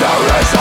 There is